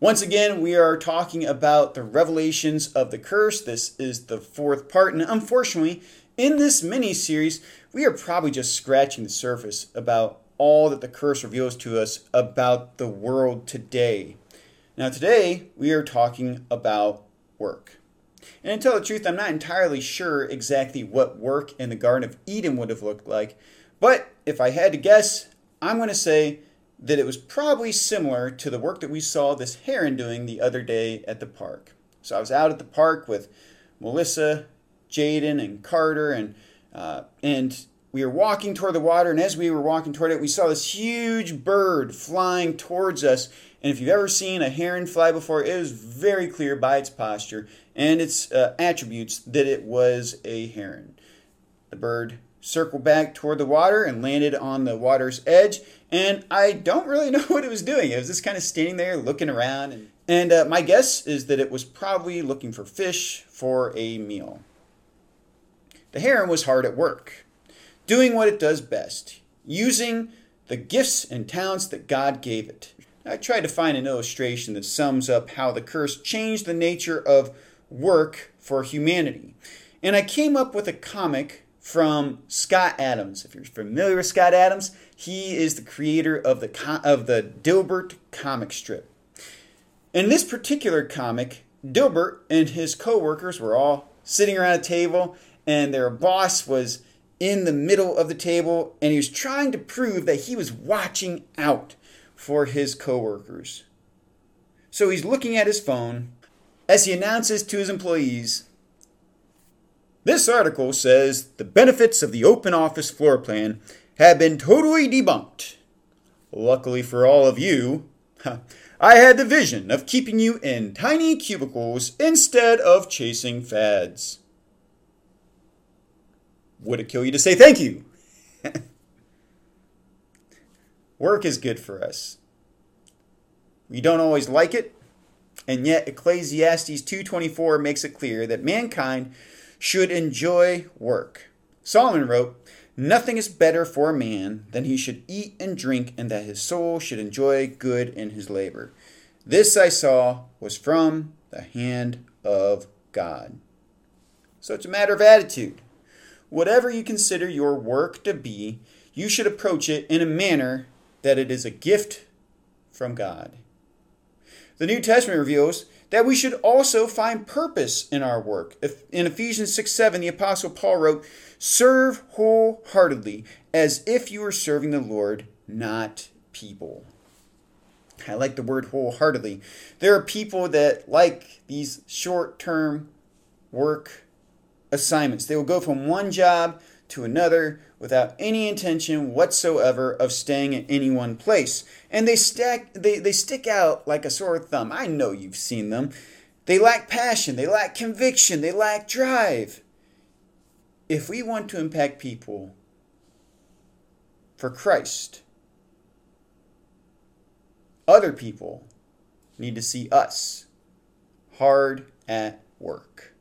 Once again, we are talking about the revelations of the curse. This is the fourth part, and unfortunately, in this mini series, we are probably just scratching the surface about all that the curse reveals to us about the world today. Now, today, we are talking about work. And to tell the truth, I'm not entirely sure exactly what work in the Garden of Eden would have looked like, but if I had to guess, I'm going to say that it was probably similar to the work that we saw this heron doing the other day at the park. So I was out at the park with Melissa, Jaden, and Carter, and uh, and we were walking toward the water. And as we were walking toward it, we saw this huge bird flying towards us. And if you've ever seen a heron fly before, it was very clear by its posture and its uh, attributes that it was a heron. The bird circled back toward the water and landed on the water's edge. And I don't really know what it was doing. It was just kind of standing there looking around. And, and uh, my guess is that it was probably looking for fish for a meal. The heron was hard at work, doing what it does best, using the gifts and talents that God gave it. I tried to find an illustration that sums up how the curse changed the nature of work for humanity. And I came up with a comic from Scott Adams. If you're familiar with Scott Adams, he is the creator of the of the Dilbert comic strip. In this particular comic, Dilbert and his coworkers were all sitting around a table and their boss was in the middle of the table and he was trying to prove that he was watching out for his coworkers. So he's looking at his phone as he announces to his employees this article says the benefits of the open office floor plan have been totally debunked. Luckily for all of you, I had the vision of keeping you in tiny cubicles instead of chasing fads. Would it kill you to say thank you? Work is good for us. We don't always like it, and yet Ecclesiastes 2:24 makes it clear that mankind should enjoy work. Solomon wrote, Nothing is better for a man than he should eat and drink, and that his soul should enjoy good in his labor. This I saw was from the hand of God. So it's a matter of attitude. Whatever you consider your work to be, you should approach it in a manner that it is a gift from God. The New Testament reveals that we should also find purpose in our work. In Ephesians 6 7, the Apostle Paul wrote, Serve wholeheartedly as if you were serving the Lord, not people. I like the word wholeheartedly. There are people that like these short term work assignments. They will go from one job to another without any intention whatsoever of staying in any one place. And they stack they, they stick out like a sore thumb. I know you've seen them. They lack passion, they lack conviction, they lack drive. If we want to impact people for Christ, other people need to see us hard at work.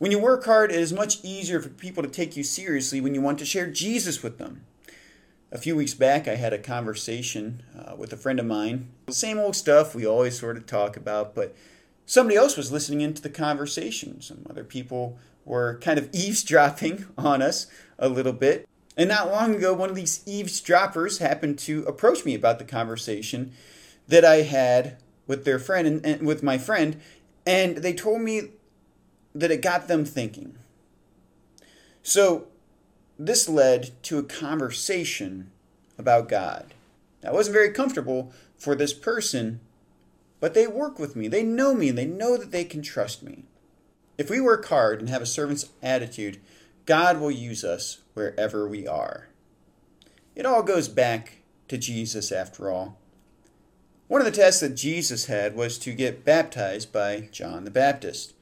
When you work hard, it is much easier for people to take you seriously when you want to share Jesus with them. A few weeks back, I had a conversation uh, with a friend of mine. The same old stuff we always sort of talk about, but somebody else was listening into the conversation. Some other people were kind of eavesdropping on us a little bit. And not long ago, one of these eavesdroppers happened to approach me about the conversation that I had with their friend and, and with my friend, and they told me that it got them thinking. So, this led to a conversation about God. That wasn't very comfortable for this person, but they work with me. They know me and they know that they can trust me. If we work hard and have a servant's attitude, God will use us wherever we are. It all goes back to Jesus after all. One of the tests that Jesus had was to get baptized by John the Baptist.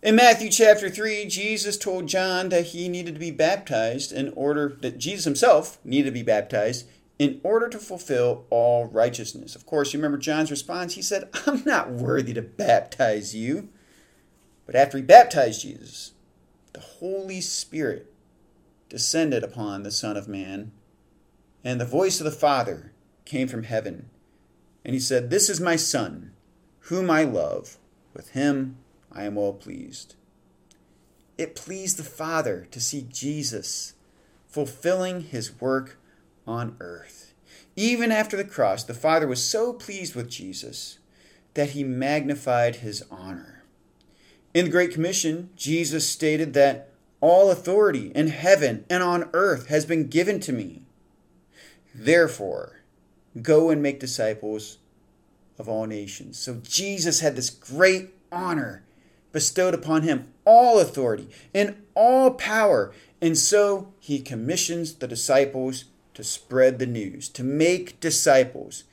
In Matthew chapter 3, Jesus told John that he needed to be baptized in order, that Jesus himself needed to be baptized in order to fulfill all righteousness. Of course, you remember John's response? He said, I'm not worthy to baptize you. But after he baptized Jesus, the Holy Spirit descended upon the Son of Man, and the voice of the Father came from heaven. And he said, This is my Son, whom I love. With him I am well pleased. It pleased the Father to see Jesus fulfilling his work on earth. Even after the cross, the Father was so pleased with Jesus that he magnified his honor. In the Great Commission, Jesus stated that all authority in heaven and on earth has been given to me. Therefore, go and make disciples of all nations. So Jesus had this great honor bestowed upon him all authority and all power. And so he commissions the disciples to spread the news, to make disciples.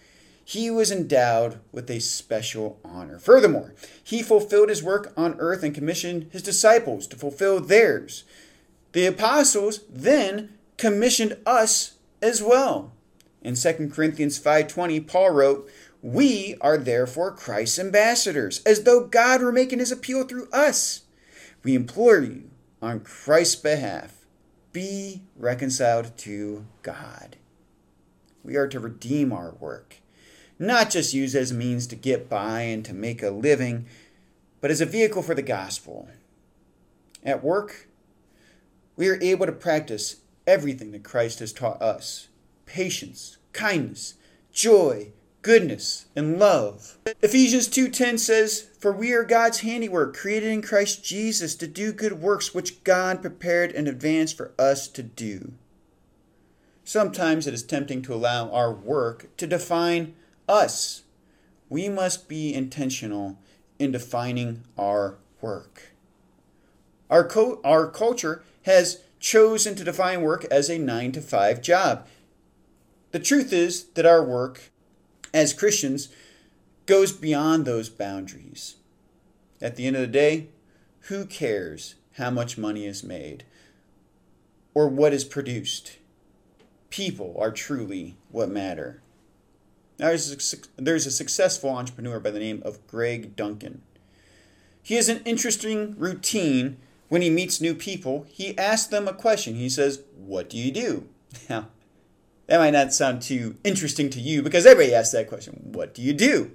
He was endowed with a special honor. Furthermore, he fulfilled his work on earth and commissioned his disciples to fulfill theirs. The apostles then commissioned us as well. In 2 Corinthians 5:20, Paul wrote, "We are therefore Christ's ambassadors, as though God were making his appeal through us. We implore you on Christ's behalf, be reconciled to God." We are to redeem our work, not just use as means to get by and to make a living, but as a vehicle for the gospel. At work, we are able to practice everything that Christ has taught us patience, kindness, joy, goodness, and love. Ephesians 2:10 says, "For we are God's handiwork, created in Christ Jesus to do good works which God prepared in advance for us to do." Sometimes it is tempting to allow our work to define us. We must be intentional in defining our work. Our, co- our culture has chosen to define work as a 9 to 5 job. The truth is that our work as Christians goes beyond those boundaries. At the end of the day, who cares how much money is made or what is produced? People are truly what matter. There's a, there's a successful entrepreneur by the name of Greg Duncan. He has an interesting routine when he meets new people. He asks them a question. He says, What do you do? Now, that might not sound too interesting to you because everybody asks that question What do you do?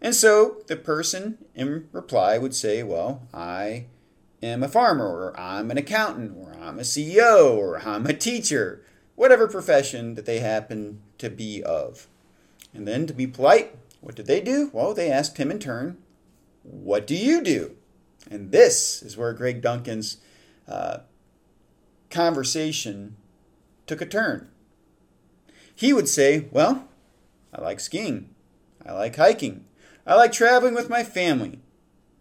And so the person in reply would say, Well, I am a farmer, or I'm an accountant, or I'm a CEO, or I'm a teacher, whatever profession that they happen to be of. And then to be polite, what did they do? Well, they asked him in turn, What do you do? And this is where Greg Duncan's uh, conversation took a turn he would say, Well, I like skiing. I like hiking. I like traveling with my family.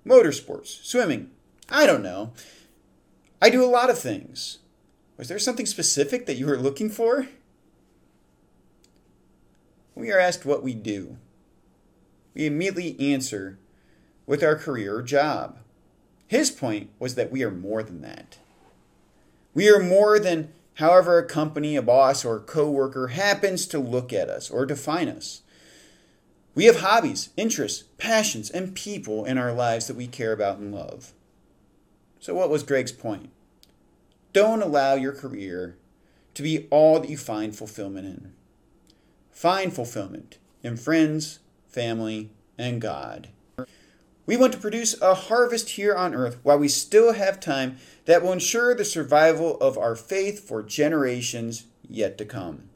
Motorsports, swimming. I don't know. I do a lot of things. Was there something specific that you were looking for? We are asked what we do. We immediately answer with our career or job. His point was that we are more than that. We are more than however a company, a boss, or a coworker happens to look at us or define us. We have hobbies, interests, passions, and people in our lives that we care about and love. So, what was Greg's point? Don't allow your career to be all that you find fulfillment in. Find fulfillment in friends, family, and God. We want to produce a harvest here on earth while we still have time that will ensure the survival of our faith for generations yet to come.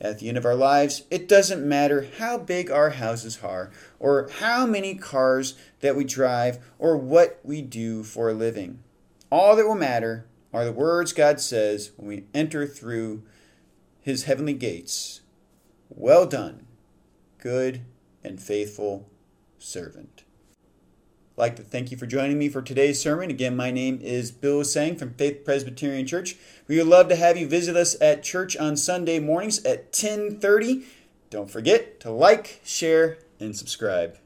At the end of our lives, it doesn't matter how big our houses are, or how many cars that we drive, or what we do for a living. All that will matter are the words God says when we enter through his heavenly gates Well done, good and faithful servant. I'd like to thank you for joining me for today's sermon. Again, my name is Bill Seng from Faith Presbyterian Church. We would love to have you visit us at church on Sunday mornings at 10:30. Don't forget to like, share, and subscribe.